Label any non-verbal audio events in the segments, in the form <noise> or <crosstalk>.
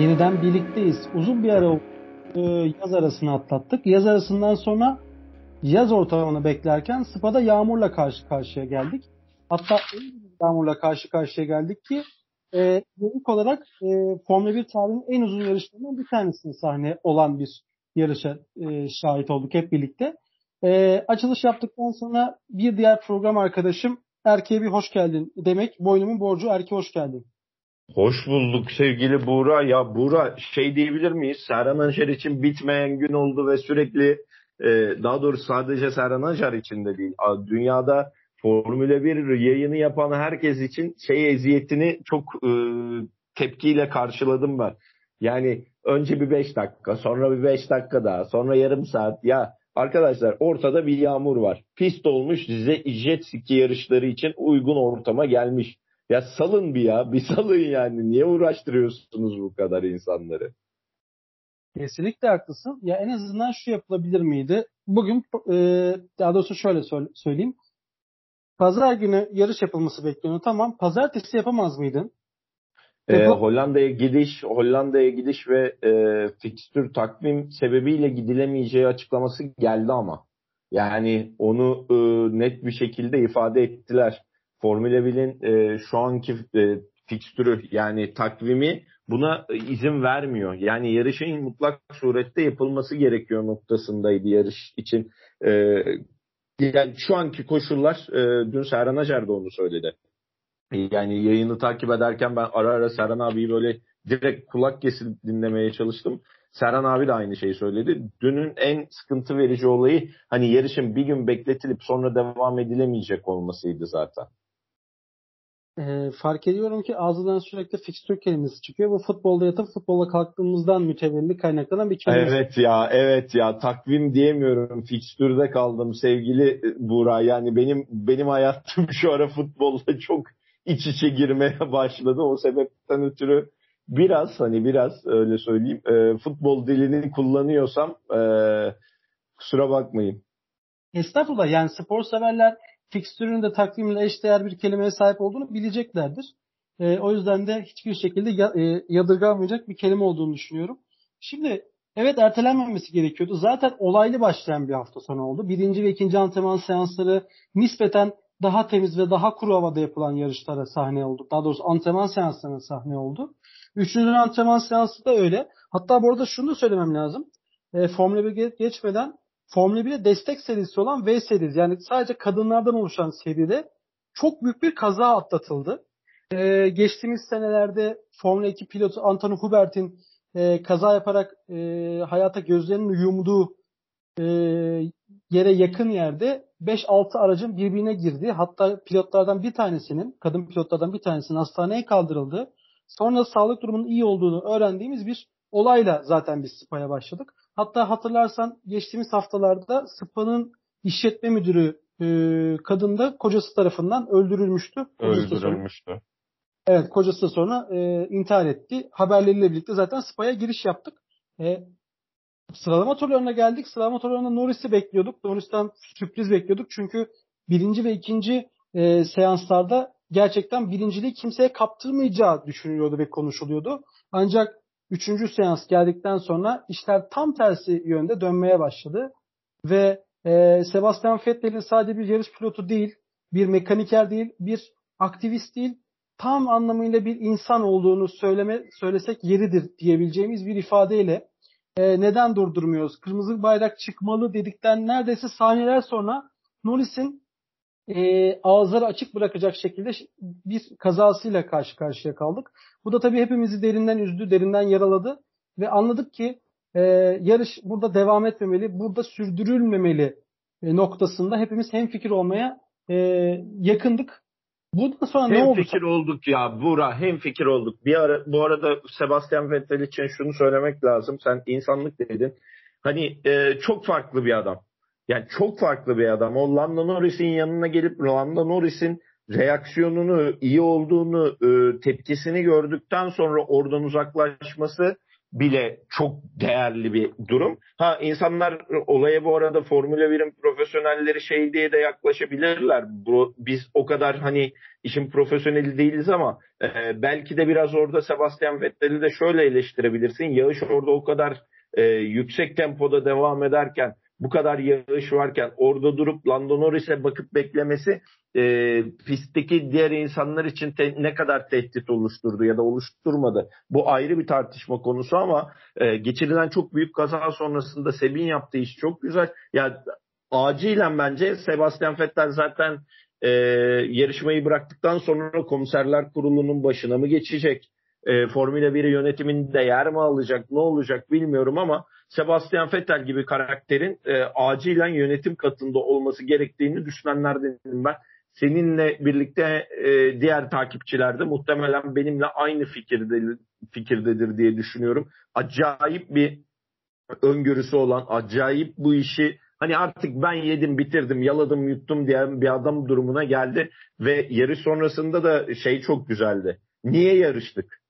Yeniden birlikteyiz. Uzun bir ara e, yaz arasını atlattık. Yaz arasından sonra yaz ortamını beklerken Spa'da yağmurla karşı karşıya geldik. Hatta yağmurla karşı karşıya geldik ki e, ilk olarak e, Formula 1 tarihinin en uzun yarışlarından bir tanesinin sahne olan bir yarışa e, şahit olduk hep birlikte. E, açılış yaptıktan sonra bir diğer program arkadaşım Erkeğe bir hoş geldin demek. Boynumun borcu Erkeğe hoş geldin. Hoş bulduk sevgili Buğra. Ya Buğra şey diyebilir miyiz? Serhan Acar için bitmeyen gün oldu ve sürekli e, daha doğrusu sadece Serhan Acar için de değil. Dünyada Formula 1 yayını yapan herkes için şey eziyetini çok e, tepkiyle karşıladım ben. Yani önce bir 5 dakika, sonra bir 5 dakika daha, sonra yarım saat. Ya arkadaşlar ortada bir yağmur var. Pist olmuş jet ski yarışları için uygun ortama gelmiş. Ya salın bir ya. Bir salın yani. Niye uğraştırıyorsunuz bu kadar insanları? Kesinlikle haklısın. Ya en azından şu yapılabilir miydi? Bugün e, daha doğrusu şöyle söyleyeyim. Pazar günü yarış yapılması bekleniyor. Tamam. Pazartesi yapamaz mıydın? E, Hollanda'ya gidiş, Hollanda'ya gidiş ve e, fikstür takvim sebebiyle gidilemeyeceği açıklaması geldi ama. Yani onu e, net bir şekilde ifade ettiler. Formula 1'in e, şu anki e, fikstürü yani takvimi buna izin vermiyor. Yani yarışın mutlak surette yapılması gerekiyor noktasındaydı yarış için. E, yani şu anki koşullar e, dün Serhan Acar da onu söyledi. Yani yayını takip ederken ben ara ara Serhan abiyi böyle direkt kulak kesip dinlemeye çalıştım. Serhan abi de aynı şeyi söyledi. Dünün en sıkıntı verici olayı hani yarışın bir gün bekletilip sonra devam edilemeyecek olmasıydı zaten e, fark ediyorum ki ağzından sürekli fikstür kelimesi çıkıyor. Bu futbolda yatıp futbola kalktığımızdan mütevelli kaynaklanan bir kelime. Evet ya evet ya takvim diyemiyorum. Fikstürde kaldım sevgili Buğra. Yani benim benim hayatım <laughs> şu ara futbolla çok iç içe girmeye başladı. O sebepten ötürü biraz hani biraz öyle söyleyeyim e, futbol dilini kullanıyorsam e, kusura bakmayın. Estağfurullah yani spor severler fikstürün de takvimle eşdeğer bir kelimeye sahip olduğunu bileceklerdir. E, o yüzden de hiçbir şekilde ya, e, yadırganmayacak bir kelime olduğunu düşünüyorum. Şimdi evet ertelenmemesi gerekiyordu. Zaten olaylı başlayan bir hafta sonu oldu. Birinci ve ikinci antrenman seansları nispeten daha temiz ve daha kuru havada yapılan yarışlara sahne oldu. Daha doğrusu antrenman seanslarına sahne oldu. Üçüncü antrenman seansı da öyle. Hatta bu arada şunu da söylemem lazım. E, Formula 1 geçmeden Formula 1'e destek serisi olan V serisi yani sadece kadınlardan oluşan seride çok büyük bir kaza atlatıldı. Ee, geçtiğimiz senelerde Formula 2 pilotu Antonio Hubert'in e, kaza yaparak e, hayata gözlerinin yumduğu e, yere yakın yerde 5-6 aracın birbirine girdi. Hatta pilotlardan bir tanesinin, kadın pilotlardan bir tanesinin hastaneye kaldırıldı. Sonra sağlık durumunun iyi olduğunu öğrendiğimiz bir olayla zaten biz Spa'ya başladık. Hatta hatırlarsan geçtiğimiz haftalarda Spa'nın işletme müdürü e, kadın da kocası tarafından öldürülmüştü. Öldürülmüştü. evet kocası sonra e, intihar etti. Haberleriyle birlikte zaten Spa'ya giriş yaptık. E, sıralama turlarına geldik. Sıralama turlarında Norris'i bekliyorduk. Norris'ten sürpriz bekliyorduk. Çünkü birinci ve ikinci e, seanslarda gerçekten birinciliği kimseye kaptırmayacağı düşünülüyordu ve konuşuluyordu. Ancak Üçüncü seans geldikten sonra işler tam tersi yönde dönmeye başladı. Ve e, Sebastian Vettel'in sadece bir yarış pilotu değil, bir mekaniker değil, bir aktivist değil, tam anlamıyla bir insan olduğunu söyleme söylesek yeridir diyebileceğimiz bir ifadeyle e, neden durdurmuyoruz? Kırmızı bayrak çıkmalı dedikten neredeyse saniyeler sonra Norris'in e, ağızları açık bırakacak şekilde bir kazasıyla karşı karşıya kaldık. Bu da tabii hepimizi derinden üzdü, derinden yaraladı ve anladık ki e, yarış burada devam etmemeli, burada sürdürülmemeli e, noktasında hepimiz hem fikir olmaya e, yakındık. Bundan sonra hem ne oldu? Fikir olduk ya Buğra, hem fikir olduk. Bir ara, bu arada Sebastian Vettel için şunu söylemek lazım. Sen insanlık dedin. Hani e, çok farklı bir adam. Yani çok farklı bir adam. O Lando Norris'in yanına gelip Lando Norris'in reaksiyonunu, iyi olduğunu, e, tepkisini gördükten sonra oradan uzaklaşması bile çok değerli bir durum. Ha insanlar olaya bu arada Formula 1'in profesyonelleri şey diye de yaklaşabilirler. Bu, biz o kadar hani işin profesyoneli değiliz ama e, belki de biraz orada Sebastian Vettel'i de şöyle eleştirebilirsin. Yağış orada o kadar e, yüksek tempoda devam ederken bu kadar yağış varken orada durup Lando Norris'e bakıp beklemesi e, pistteki diğer insanlar için te- ne kadar tehdit oluşturdu ya da oluşturmadı. Bu ayrı bir tartışma konusu ama e, geçirilen çok büyük kaza sonrasında Sebin yaptığı iş çok güzel. Ya yani, acilen bence Sebastian Vettel zaten e, yarışmayı bıraktıktan sonra komiserler kurulunun başına mı geçecek? E, Formula 1 yönetiminde yer mi alacak? Ne olacak bilmiyorum ama Sebastian Vettel gibi karakterin e, acilen yönetim katında olması gerektiğini düşünenlerdenim ben. Seninle birlikte e, diğer takipçiler de muhtemelen benimle aynı fikirde, fikirdedir diye düşünüyorum. Acayip bir öngörüsü olan, acayip bu işi hani artık ben yedim bitirdim yaladım yuttum diyen bir adam durumuna geldi ve yarış sonrasında da şey çok güzeldi. Niye yarıştık?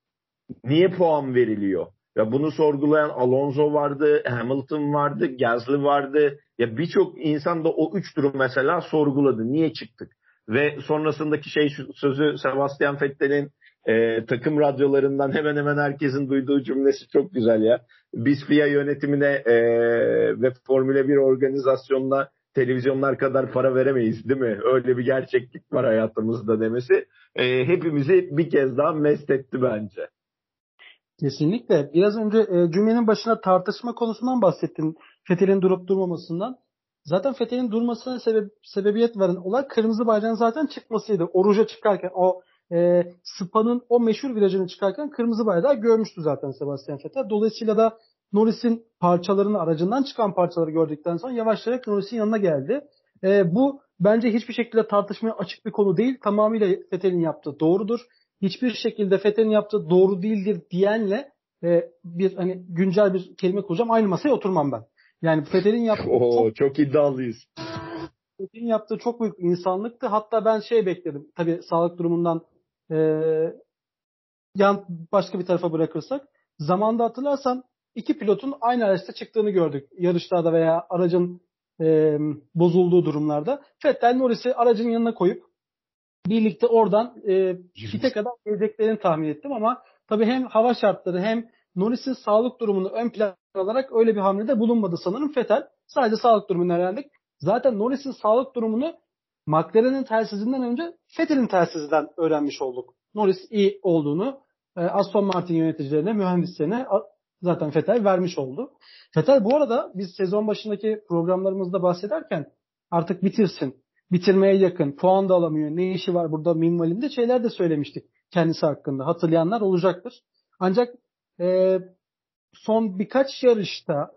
Niye puan veriliyor? Ya bunu sorgulayan Alonso vardı, Hamilton vardı, Gasly vardı. Ya birçok insan da o üç durum mesela sorguladı. Niye çıktık? Ve sonrasındaki şey sözü Sebastian Vettel'in e, takım radyolarından hemen hemen herkesin duyduğu cümlesi çok güzel ya. Biz FIA yönetimine e, ve Formula 1 organizasyonuna televizyonlar kadar para veremeyiz değil mi? Öyle bir gerçeklik var hayatımızda demesi. E, hepimizi bir kez daha mest etti bence. Kesinlikle. Biraz önce e, cümlenin başına tartışma konusundan bahsettin. Fethel'in durup durmamasından. Zaten Fethel'in durmasına sebep, sebebiyet veren olay kırmızı bayrağın zaten çıkmasıydı. Oruca çıkarken o e, Spa'nın o meşhur virajını çıkarken kırmızı bayrağı görmüştü zaten Sebastian Vettel. Dolayısıyla da Norris'in parçalarını aracından çıkan parçaları gördükten sonra yavaşlayarak Norris'in yanına geldi. E, bu bence hiçbir şekilde tartışmaya açık bir konu değil. Tamamıyla Vettel'in yaptığı doğrudur hiçbir şekilde FETÖ'nün yaptığı doğru değildir diyenle e, bir hani güncel bir kelime kuracağım. Aynı masaya oturmam ben. Yani FETÖ'nün yaptığı Oo, çok, çok iddialıyız. FETÖ'nün yaptığı çok büyük insanlıktı. Hatta ben şey bekledim. Tabii sağlık durumundan e, yan başka bir tarafa bırakırsak. Zamanda hatırlarsan iki pilotun aynı araçta çıktığını gördük. Yarışlarda veya aracın e, bozulduğu durumlarda. Fettel Norris'i aracın yanına koyup birlikte oradan e, pite kadar geleceklerini tahmin ettim ama tabii hem hava şartları hem Norris'in sağlık durumunu ön plan alarak öyle bir hamlede bulunmadı sanırım Fetel. Sadece sağlık durumunu öğrendik. Zaten Norris'in sağlık durumunu McLaren'in telsizinden önce Fettel'in telsizinden öğrenmiş olduk. Norris iyi olduğunu e, Aston Martin yöneticilerine, mühendislerine zaten Fetel vermiş oldu. Fetel bu arada biz sezon başındaki programlarımızda bahsederken artık bitirsin bitirmeye yakın. Puan da alamıyor. Ne işi var burada minvalinde şeyler de söylemiştik kendisi hakkında. Hatırlayanlar olacaktır. Ancak e, son birkaç yarışta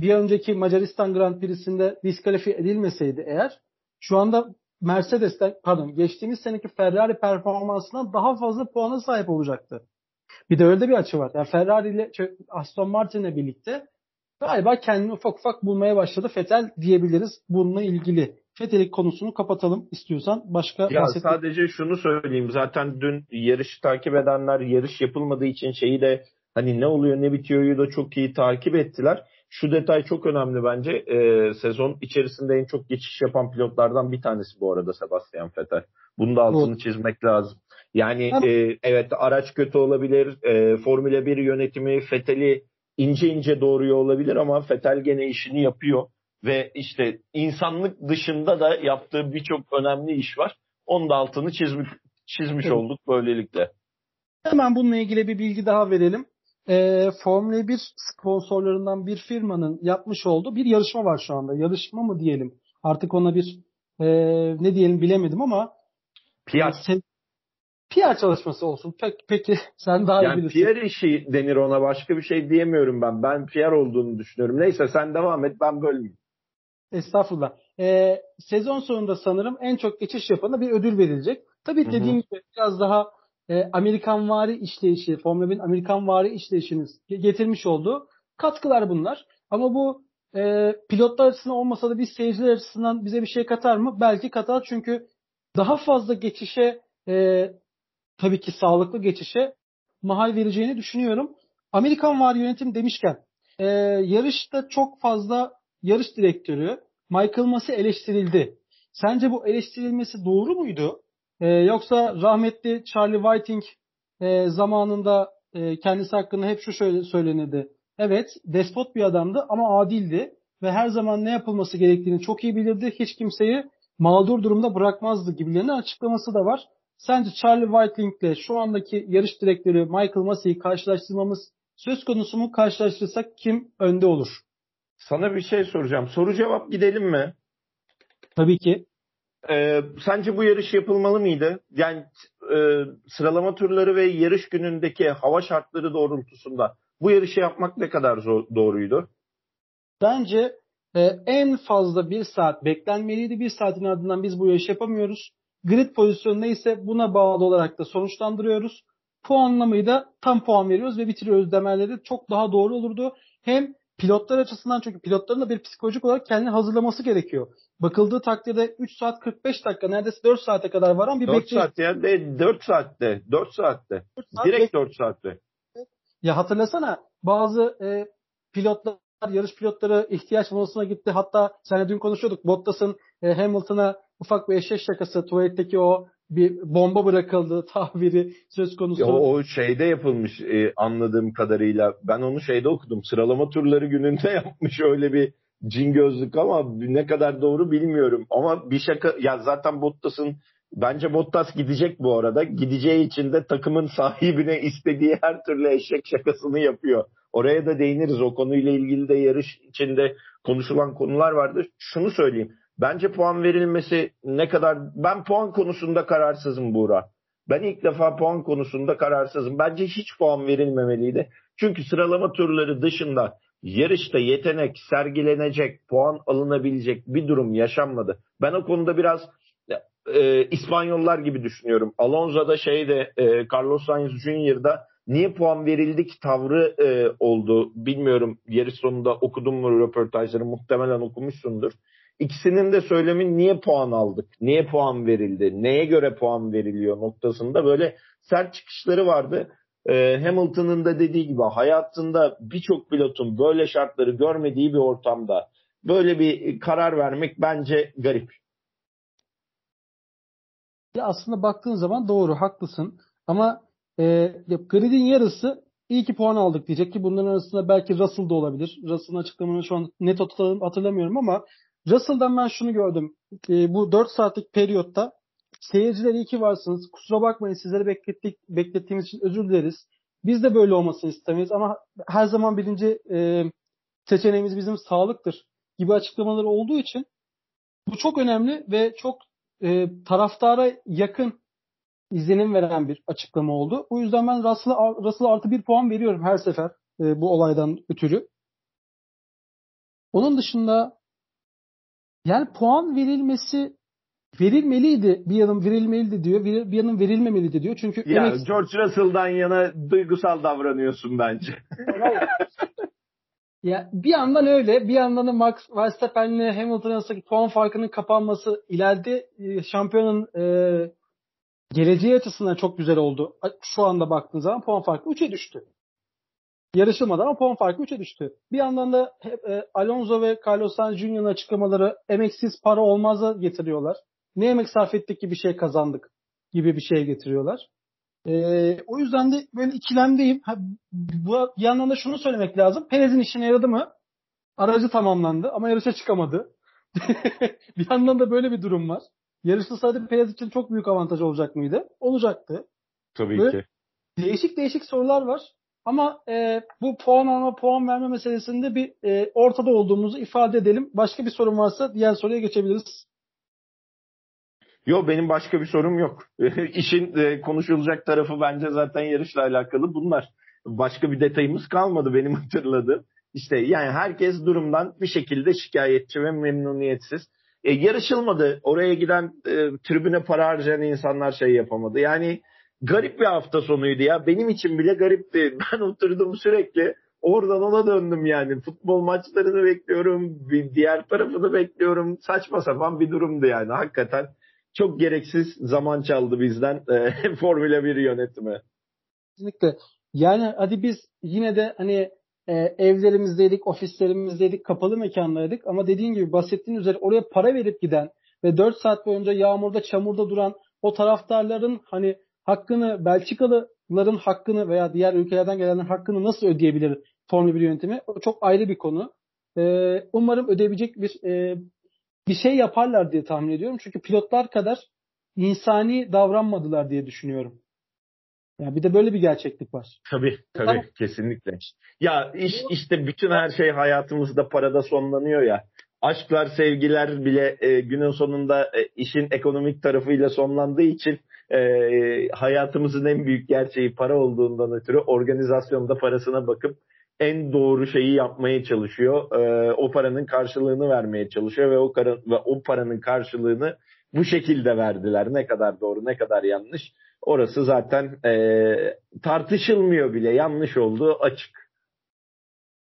bir önceki Macaristan Grand Prix'sinde diskalifiye edilmeseydi eğer şu anda Mercedes'ten pardon geçtiğimiz seneki Ferrari performansından daha fazla puana sahip olacaktı. Bir de öyle bir açı var. Yani Ferrari ile Aston Martin'le birlikte galiba kendini ufak ufak bulmaya başladı Fetel diyebiliriz bununla ilgili. Fetelik konusunu kapatalım istiyorsan. Başka ya bahsetmek... sadece şunu söyleyeyim. Zaten dün yarışı takip edenler yarış yapılmadığı için şeyi de hani ne oluyor ne bitiyor'yu da çok iyi takip ettiler. Şu detay çok önemli bence. Ee, sezon içerisinde en çok geçiş yapan pilotlardan bir tanesi bu arada Sebastian Vettel. Bunu da altını evet. çizmek lazım. Yani e, evet araç kötü olabilir. E, Formula 1 yönetimi Vettel'i ince ince doğruyor olabilir ama Vettel gene işini yapıyor ve işte insanlık dışında da yaptığı birçok önemli iş var. Onun da altını çizmiş, çizmiş evet. olduk böylelikle. Hemen bununla ilgili bir bilgi daha verelim. E, Formula 1 sponsorlarından bir firmanın yapmış olduğu bir yarışma var şu anda. Yarışma mı diyelim? Artık ona bir e, ne diyelim bilemedim ama PR. Se- PR çalışması olsun. Peki, peki <laughs> sen daha yani iyi bilirsin. PR işi denir ona başka bir şey diyemiyorum ben. Ben PR olduğunu düşünüyorum. Neyse sen devam et ben bölmeyeyim. Estağfurullah. Ee, sezon sonunda sanırım en çok geçiş yapana bir ödül verilecek. Tabii Hı-hı. dediğim gibi biraz daha e, Amerikan vari işleyişi, Formula 1 Amerikan vari işleyişini getirmiş olduğu katkılar bunlar. Ama bu e, pilotlar açısından olmasa da biz seyirciler açısından bize bir şey katar mı? Belki katar çünkü daha fazla geçişe e, tabii ki sağlıklı geçişe mahal vereceğini düşünüyorum. Amerikan var yönetim demişken e, yarışta çok fazla yarış direktörü Michael Masi eleştirildi. Sence bu eleştirilmesi doğru muydu? E, yoksa rahmetli Charlie Whiting e, zamanında e, kendisi hakkında hep şu şöyle söylenirdi. Evet despot bir adamdı ama adildi ve her zaman ne yapılması gerektiğini çok iyi bilirdi. Hiç kimseyi mağdur durumda bırakmazdı gibilerinin açıklaması da var. Sence Charlie Whiting ile şu andaki yarış direktörü Michael Massey'i karşılaştırmamız söz konusu mu? Karşılaştırırsak kim önde olur? Sana bir şey soracağım. Soru cevap gidelim mi? Tabii ki. Ee, sence bu yarış yapılmalı mıydı? Yani e, sıralama turları ve yarış günündeki hava şartları doğrultusunda bu yarışı yapmak ne kadar zor, doğruydu? Bence e, en fazla bir saat beklenmeliydi. Bir saatin ardından biz bu yarışı yapamıyoruz. Grid pozisyonu neyse buna bağlı olarak da sonuçlandırıyoruz. Puanlamayı da tam puan veriyoruz ve bitiriyoruz demeleri çok daha doğru olurdu. Hem pilotlar açısından çünkü pilotların da bir psikolojik olarak kendini hazırlaması gerekiyor. Bakıldığı takdirde 3 saat 45 dakika neredeyse 4 saate kadar varan bir 4 bekleyiş. saat ya de 4 saatte 4 saatte 4 saat direkt 4 saatte. Ya hatırlasana bazı e, pilotlar yarış pilotları ihtiyaç molasına gitti. Hatta sen dün konuşuyorduk. Bottas'ın e, Hamilton'a ufak bir eşek şakası tuvaletteki o bir bomba bırakıldı <laughs> tabiri söz konusu. Ya, o şeyde yapılmış e, anladığım kadarıyla. Ben onu şeyde okudum. Sıralama turları gününde <laughs> yapmış öyle bir cin gözlük ama ne kadar doğru bilmiyorum. Ama bir şaka ya zaten Bottas'ın bence Bottas gidecek bu arada. Gideceği için de takımın <laughs> sahibine istediği her türlü eşek şakasını yapıyor. Oraya da değiniriz. O konuyla ilgili de yarış içinde konuşulan konular vardır. Şunu söyleyeyim. Bence puan verilmesi ne kadar... Ben puan konusunda kararsızım Buğra. Ben ilk defa puan konusunda kararsızım. Bence hiç puan verilmemeliydi. Çünkü sıralama turları dışında yarışta yetenek sergilenecek, puan alınabilecek bir durum yaşanmadı. Ben o konuda biraz e, İspanyollar gibi düşünüyorum. Alonso'da şeyde e, Carlos Sainz Jr.'da niye puan verildik tavrı e, oldu. Bilmiyorum yarış sonunda okudun mu röportajları muhtemelen okumuşsundur. İkisinin de söylemi niye puan aldık, niye puan verildi, neye göre puan veriliyor noktasında böyle sert çıkışları vardı. Ee, Hamilton'ın da dediği gibi hayatında birçok pilotun böyle şartları görmediği bir ortamda böyle bir karar vermek bence garip. Ya aslında baktığın zaman doğru haklısın ama e, gridin yarısı iyi ki puan aldık diyecek ki bunların arasında belki Russell da olabilir. Russell'ın açıklamaını şu an net hatırlamıyorum ama Russell'dan ben şunu gördüm. E, bu 4 saatlik periyotta seyirciler iyi ki varsınız. Kusura bakmayın sizleri beklettik, beklettiğimiz için özür dileriz. Biz de böyle olmasını istemeyiz ama her zaman birinci e, seçeneğimiz bizim sağlıktır gibi açıklamaları olduğu için bu çok önemli ve çok e, taraftara yakın izlenim veren bir açıklama oldu. Bu yüzden ben Russell'a Russell artı bir puan veriyorum her sefer e, bu olaydan ötürü. Onun dışında yani puan verilmesi verilmeliydi. Bir yanım verilmeliydi diyor. Bir, yanım verilmemeliydi diyor. Çünkü ya emek... George Russell'dan yana duygusal davranıyorsun bence. <laughs> ya bir yandan öyle, bir yandan da Max Verstappen'le Hamilton arasındaki puan farkının kapanması ileride e, şampiyonun e, geleceği açısından çok güzel oldu. Şu anda baktığın zaman puan farkı 3'e düştü. Yarışılmadı ama puan farkı 3'e düştü. Bir yandan da e, Alonso ve Carlos Sainz Jr.'ın açıklamaları emeksiz para olmaz'a getiriyorlar. Ne emek sarf ettik ki bir şey kazandık gibi bir şey getiriyorlar. E, o yüzden de böyle ikilemdeyim. Ha, bu, bir yandan da şunu söylemek lazım. Perez'in işine yaradı mı? Aracı tamamlandı ama yarışa çıkamadı. <laughs> bir yandan da böyle bir durum var. Yarışta sadece Perez için çok büyük avantaj olacak mıydı? Olacaktı. Tabii Böyle ki. Değişik değişik sorular var. Ama e, bu puan alma puan verme meselesinde bir e, ortada olduğumuzu ifade edelim. Başka bir sorun varsa diğer soruya geçebiliriz. Yok benim başka bir sorum yok. <laughs> İşin e, konuşulacak tarafı bence zaten yarışla alakalı bunlar. Başka bir detayımız kalmadı benim <laughs> hatırladığım. İşte yani herkes durumdan bir şekilde şikayetçi ve memnuniyetsiz. E, yarışılmadı. Oraya giden e, tribüne para harcayan insanlar şey yapamadı. Yani garip bir hafta sonuydu ya. Benim için bile garipti. <laughs> Ben oturdum sürekli oradan ona döndüm yani. Futbol maçlarını bekliyorum. Bir diğer tarafını bekliyorum. Saçma sapan bir durumdu yani. Hakikaten çok gereksiz zaman çaldı bizden e, <laughs> Formula 1 yönetimi. Kesinlikle. Yani hadi biz yine de hani e, evlerimizdeydik, ofislerimizdeydik, kapalı mekanlardaydık ama dediğin gibi bahsettiğin üzere oraya para verip giden ve 4 saat boyunca yağmurda, çamurda duran o taraftarların hani hakkını Belçikalıların hakkını veya diğer ülkelerden gelenlerin hakkını nasıl ödeyebilir Formula 1 yönetimi? O çok ayrı bir konu. Ee, umarım ödeyebilecek bir e, bir şey yaparlar diye tahmin ediyorum. Çünkü pilotlar kadar insani davranmadılar diye düşünüyorum. Yani bir de böyle bir gerçeklik var. Tabii tabii tamam. kesinlikle. Ya iş işte bütün her şey hayatımızda parada sonlanıyor ya. Aşklar, sevgiler bile e, günün sonunda e, işin ekonomik tarafıyla sonlandığı için e, hayatımızın en büyük gerçeği para olduğundan ötürü organizasyonda parasına bakıp en doğru şeyi yapmaya çalışıyor. E, o paranın karşılığını vermeye çalışıyor ve o, kar- ve o paranın karşılığını bu şekilde verdiler. Ne kadar doğru ne kadar yanlış orası zaten e, tartışılmıyor bile yanlış olduğu açık.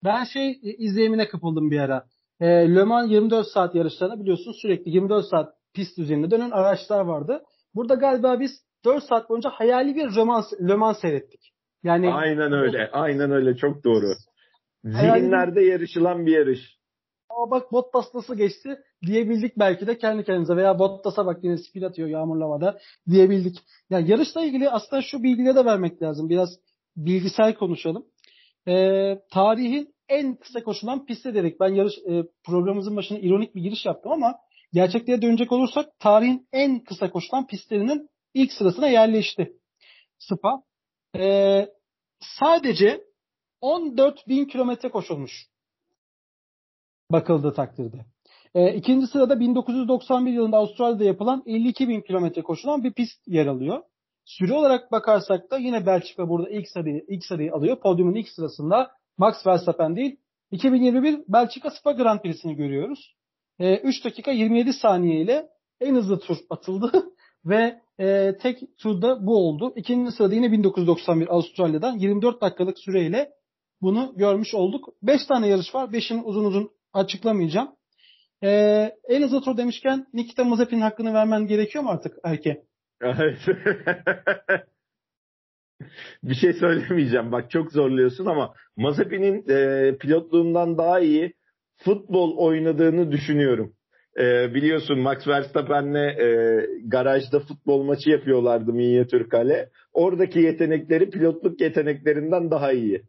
Ben şey e, izleyimine kapıldım bir ara. E, Le Mans 24 saat yarışlarına biliyorsun sürekli 24 saat pist üzerinde dönen araçlar vardı. Burada galiba biz 4 saat boyunca hayali bir Le Mans, Le Mans seyrettik. Yani Aynen öyle. Aynen öyle. Çok doğru. Zihinlerde yarışılan bir yarış. Aa bak Bottas nasıl geçti diyebildik belki de kendi kendimize veya Bottas'a bak yine spin atıyor yağmurlamada diyebildik. Yani yarışla ilgili aslında şu bilgileri de vermek lazım. Biraz bilgisayar konuşalım. Ee, tarihin en kısa koşulan pistte dedik. Ben yarış e, programımızın başına ironik bir giriş yaptım ama gerçekliğe dönecek olursak tarihin en kısa koşulan pistlerinin ilk sırasına yerleşti. Spa. Ee, sadece 14 bin kilometre koşulmuş bakıldığı takdirde. E, ikinci sırada 1991 yılında Avustralya'da yapılan 52 bin kilometre koşulan bir pist yer alıyor. Süre olarak bakarsak da yine Belçika burada ilk sırayı, ilk sırayı alıyor. Podyumun ilk sırasında Max Verstappen değil 2021 Belçika Spa Grand Prix'sini görüyoruz. E, 3 dakika 27 saniye ile en hızlı tur atıldı <laughs> ve e, tek turda bu oldu. İkinci sırada yine 1991 Avustralya'dan 24 dakikalık süreyle bunu görmüş olduk. 5 tane yarış var. 5'ini uzun uzun açıklamayacağım. Ee, en hızlı tur demişken Nikita Mazepin'in hakkını vermen gerekiyor mu artık Erke? <laughs> <laughs> Bir şey söylemeyeceğim. Bak çok zorluyorsun ama Mazepin'in e, pilotluğundan daha iyi futbol oynadığını düşünüyorum. E, biliyorsun Max Verstappen'le e, garajda futbol maçı yapıyorlardı Minyatür Kale. Oradaki yetenekleri pilotluk yeteneklerinden daha iyi.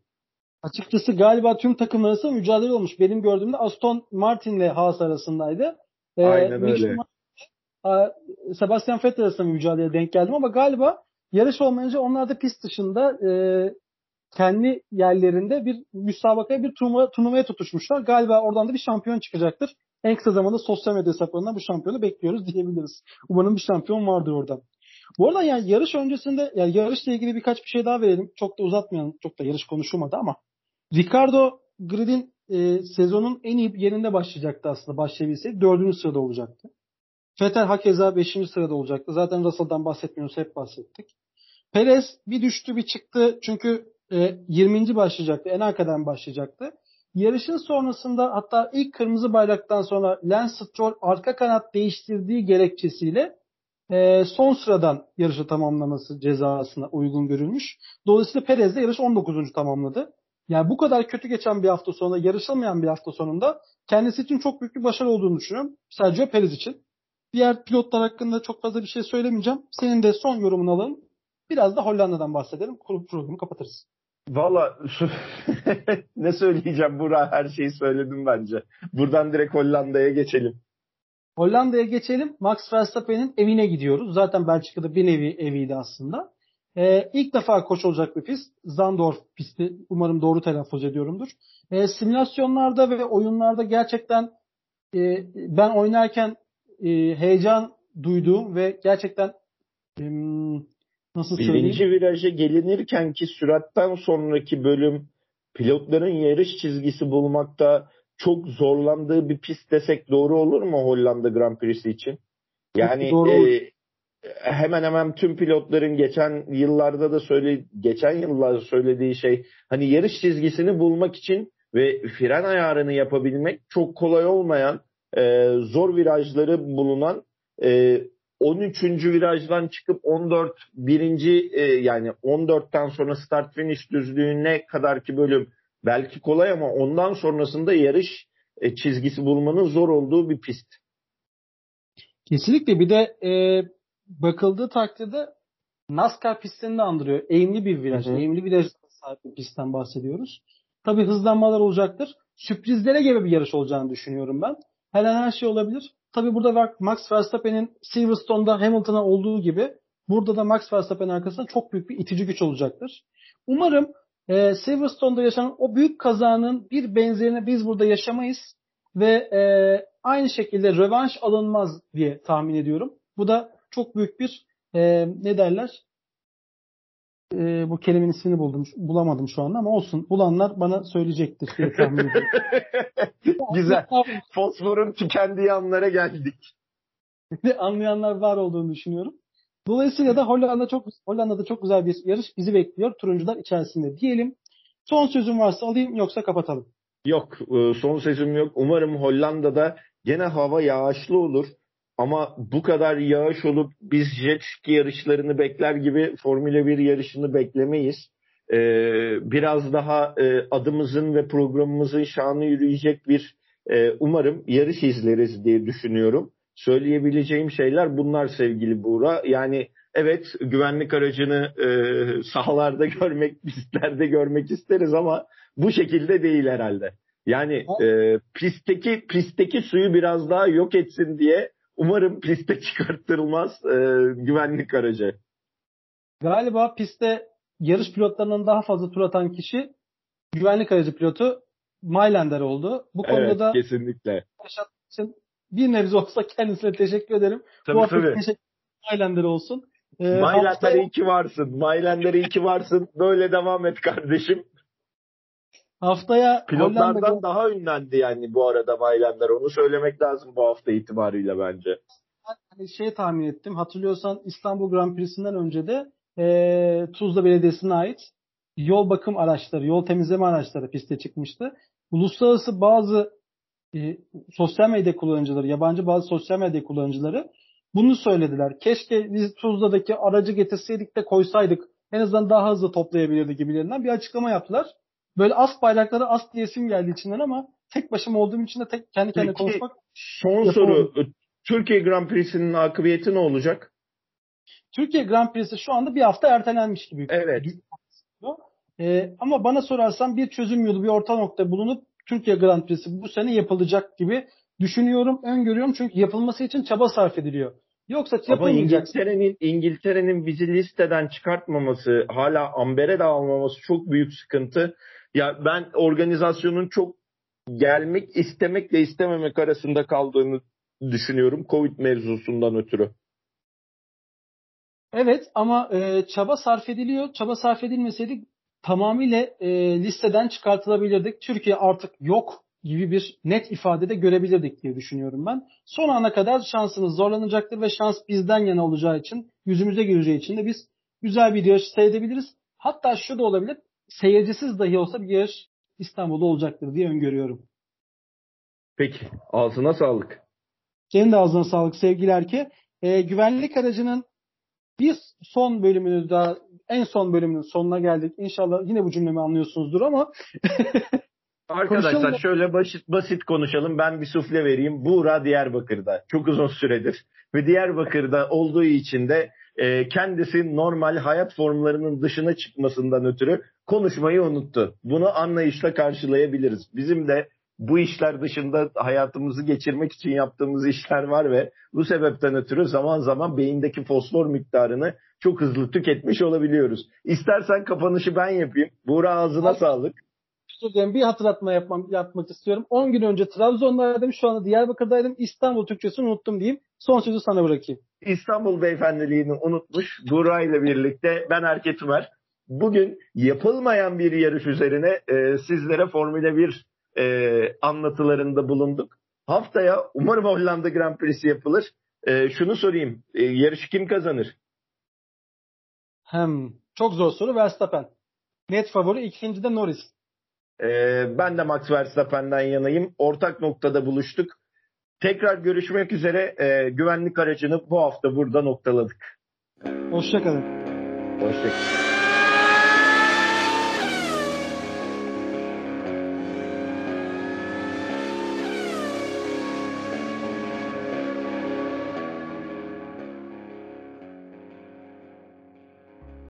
Açıkçası galiba tüm takım arası mücadele olmuş. Benim gördüğümde Aston Martin ile Haas arasındaydı. Ee, Aynen öyle. Sebastian Vettel arasında mücadeleye denk geldim ama galiba yarış olmayınca onlar da pist dışında e, kendi yerlerinde bir müsabakaya bir turnuva, turnuvaya tutuşmuşlar. Galiba oradan da bir şampiyon çıkacaktır. En kısa zamanda sosyal medya hesaplarından bu şampiyonu bekliyoruz diyebiliriz. Umarım bir şampiyon vardır oradan. Bu arada yani yarış öncesinde yani yarışla ilgili birkaç bir şey daha verelim. Çok da uzatmayalım. Çok da yarış konuşulmadı ama Ricardo Grid'in e, sezonun en iyi yerinde başlayacaktı aslında başlayabilseydi. Dördüncü sırada olacaktı. Vettel hakeza beşinci sırada olacaktı. Zaten Russell'dan bahsetmiyoruz. Hep bahsettik. Perez bir düştü bir çıktı. Çünkü e, 20. başlayacaktı. En arkadan başlayacaktı. Yarışın sonrasında hatta ilk kırmızı bayraktan sonra Lance Stroll arka kanat değiştirdiği gerekçesiyle e, son sıradan yarışı tamamlaması cezasına uygun görülmüş. Dolayısıyla Perez de yarış 19. tamamladı. Yani bu kadar kötü geçen bir hafta sonunda, yarışılmayan bir hafta sonunda kendisi için çok büyük bir başarı olduğunu düşünüyorum. Sergio Perez için. Diğer pilotlar hakkında çok fazla bir şey söylemeyeceğim. Senin de son yorumunu alalım. Biraz da Hollanda'dan bahsedelim. Programı kapatırız. Valla <laughs> ne söyleyeceğim Burak her şeyi söyledim bence. Buradan direkt Hollanda'ya geçelim. Hollanda'ya geçelim. Max Verstappen'in evine gidiyoruz. Zaten Belçika'da bir nevi eviydi aslında. Ee, ilk defa koç olacak bir pist. Zandorf pisti. Umarım doğru telaffuz ediyorumdur. Ee, simülasyonlarda ve oyunlarda gerçekten e, ben oynarken e, heyecan duyduğum ve gerçekten e, nasıl söyleyeyim? Birinci viraja gelinirken ki süratten sonraki bölüm pilotların yarış çizgisi bulmakta çok zorlandığı bir pist desek doğru olur mu Hollanda Grand Prix'si için? Yani doğru e, hemen hemen tüm pilotların geçen yıllarda da söyle geçen yıllarda söylediği şey hani yarış çizgisini bulmak için ve fren ayarını yapabilmek çok kolay olmayan e, zor virajları bulunan e, 13. virajdan çıkıp 14 birinci e, yani 14'ten sonra start finish düzlüğüne kadar ki bölüm belki kolay ama ondan sonrasında yarış e, çizgisi bulmanın zor olduğu bir pist. Kesinlikle bir de e, bakıldığı takdirde NASCAR pistini de andırıyor. Eğimli bir viraj. Hı hı. Eğimli viraj sahip bir pistten bahsediyoruz. Tabii hızlanmalar olacaktır. Sürprizlere gibi bir yarış olacağını düşünüyorum ben. Her an her şey olabilir. Tabii burada Max Verstappen'in Silverstone'da Hamilton'a olduğu gibi burada da Max Verstappen arkasında çok büyük bir itici güç olacaktır. Umarım e, Silverstone'da yaşanan o büyük kazanın bir benzerini biz burada yaşamayız ve e, aynı şekilde rövanş alınmaz diye tahmin ediyorum. Bu da çok büyük bir e, ne derler e, bu kelimenin ismini buldum. Bulamadım şu anda ama olsun. Bulanlar bana söyleyecektir diye tahmin ediyorum. <laughs> Güzel. Fosforun tükendiği anlara geldik. <laughs> Anlayanlar var olduğunu düşünüyorum. Dolayısıyla da Hollanda çok Hollanda'da çok güzel bir yarış bizi bekliyor turuncular içerisinde diyelim. Son sözüm varsa alayım yoksa kapatalım. Yok e, son sözüm yok. Umarım Hollanda'da gene hava yağışlı olur. Ama bu kadar yağış olup biz jet ski yarışlarını bekler gibi Formula 1 yarışını beklemeyiz. Ee, biraz daha e, adımızın ve programımızın şanı yürüyecek bir e, umarım yarış izleriz diye düşünüyorum. Söyleyebileceğim şeyler bunlar sevgili Buğra. Yani evet güvenlik aracını e, sahalarda <laughs> görmek, pistlerde görmek isteriz ama bu şekilde değil herhalde. Yani e, pistteki pistteki suyu biraz daha yok etsin diye Umarım piste çıkarttırılmaz e, güvenlik aracı. Galiba pistte yarış pilotlarından daha fazla tur atan kişi güvenlik aracı pilotu Maylander oldu. Bu konuda evet, da kesinlikle. için bir nebze olsa kendisine teşekkür ederim. Tabii, Bu tabii. teşekkür Maylander olsun. Ee, Maylander haftaya... iyi ki varsın. Maylander iyi ki varsın. Böyle devam et kardeşim. Haftaya pilotlardan Hollanda... daha ünlendi yani bu arada Maylander. Onu söylemek lazım bu hafta itibariyle bence. Hani şey tahmin ettim. Hatırlıyorsan İstanbul Grand Prix'sinden önce de e, Tuzla Belediyesi'ne ait yol bakım araçları, yol temizleme araçları piste çıkmıştı. Uluslararası bazı e, sosyal medya kullanıcıları, yabancı bazı sosyal medya kullanıcıları bunu söylediler. Keşke biz Tuzla'daki aracı getirseydik de koysaydık en azından daha hızlı toplayabilirdi gibilerinden bir açıklama yaptılar böyle as bayrakları as diyesim geldi içinden ama tek başıma olduğum için de tek kendi kendine Peki, konuşmak. Son soru. Türkiye Grand Prix'sinin akıbiyeti ne olacak? Türkiye Grand Prix'si şu anda bir hafta ertelenmiş gibi. Evet. Ee, ama bana sorarsan bir çözüm yolu, bir orta nokta bulunup Türkiye Grand Prix'si bu sene yapılacak gibi düşünüyorum, öngörüyorum. Çünkü yapılması için çaba sarf ediliyor. Yoksa Ama İngiltere'nin İngiltere'nin bizi listeden çıkartmaması, hala Amber'e de almaması çok büyük sıkıntı. Ya ben organizasyonun çok gelmek istemekle istememek arasında kaldığını düşünüyorum Covid mevzusundan ötürü. Evet ama e, çaba sarf ediliyor. Çaba sarf edilmeseydi tamamıyla e, listeden çıkartılabilirdik. Türkiye artık yok gibi bir net ifadede görebilirdik diye düşünüyorum ben. Son ana kadar şansımız zorlanacaktır ve şans bizden yana olacağı için, yüzümüze gireceği için de biz güzel bir yarış seyredebiliriz. Hatta şu da olabilir seyircisiz dahi olsa bir yarış İstanbul'da olacaktır diye öngörüyorum. Peki. Ağzına sağlık. Senin de ağzına sağlık sevgiler ki. E, güvenlik aracının bir son bölümünü daha en son bölümünün sonuna geldik. İnşallah yine bu cümlemi anlıyorsunuzdur ama <laughs> Arkadaşlar şöyle basit basit konuşalım. Ben bir sufle vereyim. Buğra Diyarbakır'da. Çok uzun süredir. Ve Diyarbakır'da olduğu için de e, kendisi normal hayat formlarının dışına çıkmasından ötürü konuşmayı unuttu. Bunu anlayışla karşılayabiliriz. Bizim de bu işler dışında hayatımızı geçirmek için yaptığımız işler var ve bu sebepten ötürü zaman zaman beyindeki fosfor miktarını çok hızlı tüketmiş olabiliyoruz. İstersen kapanışı ben yapayım. Buğra ağzına sağlık. Bir hatırlatma yapmam, yapmak istiyorum. 10 gün önce Trabzon'daydım, şu anda Diyarbakır'daydım. İstanbul Türkçesini unuttum diyeyim. Son sözü sana bırakayım. İstanbul beyefendiliğini unutmuş Buğra ile birlikte ben Erket Ömer. Bugün yapılmayan bir yarış üzerine e, sizlere Formula 1 e, anlatılarında bulunduk. Haftaya umarım Hollanda Grand Prix'si yapılır. E, şunu sorayım. E, yarışı kim kazanır? Hem çok zor soru Verstappen. Net favori ikinci de Norris. E, ben de Max Verstappen'den yanayım. Ortak noktada buluştuk. Tekrar görüşmek üzere. E, güvenlik aracını bu hafta burada noktaladık. Hoşçakalın. Hoşçakalın.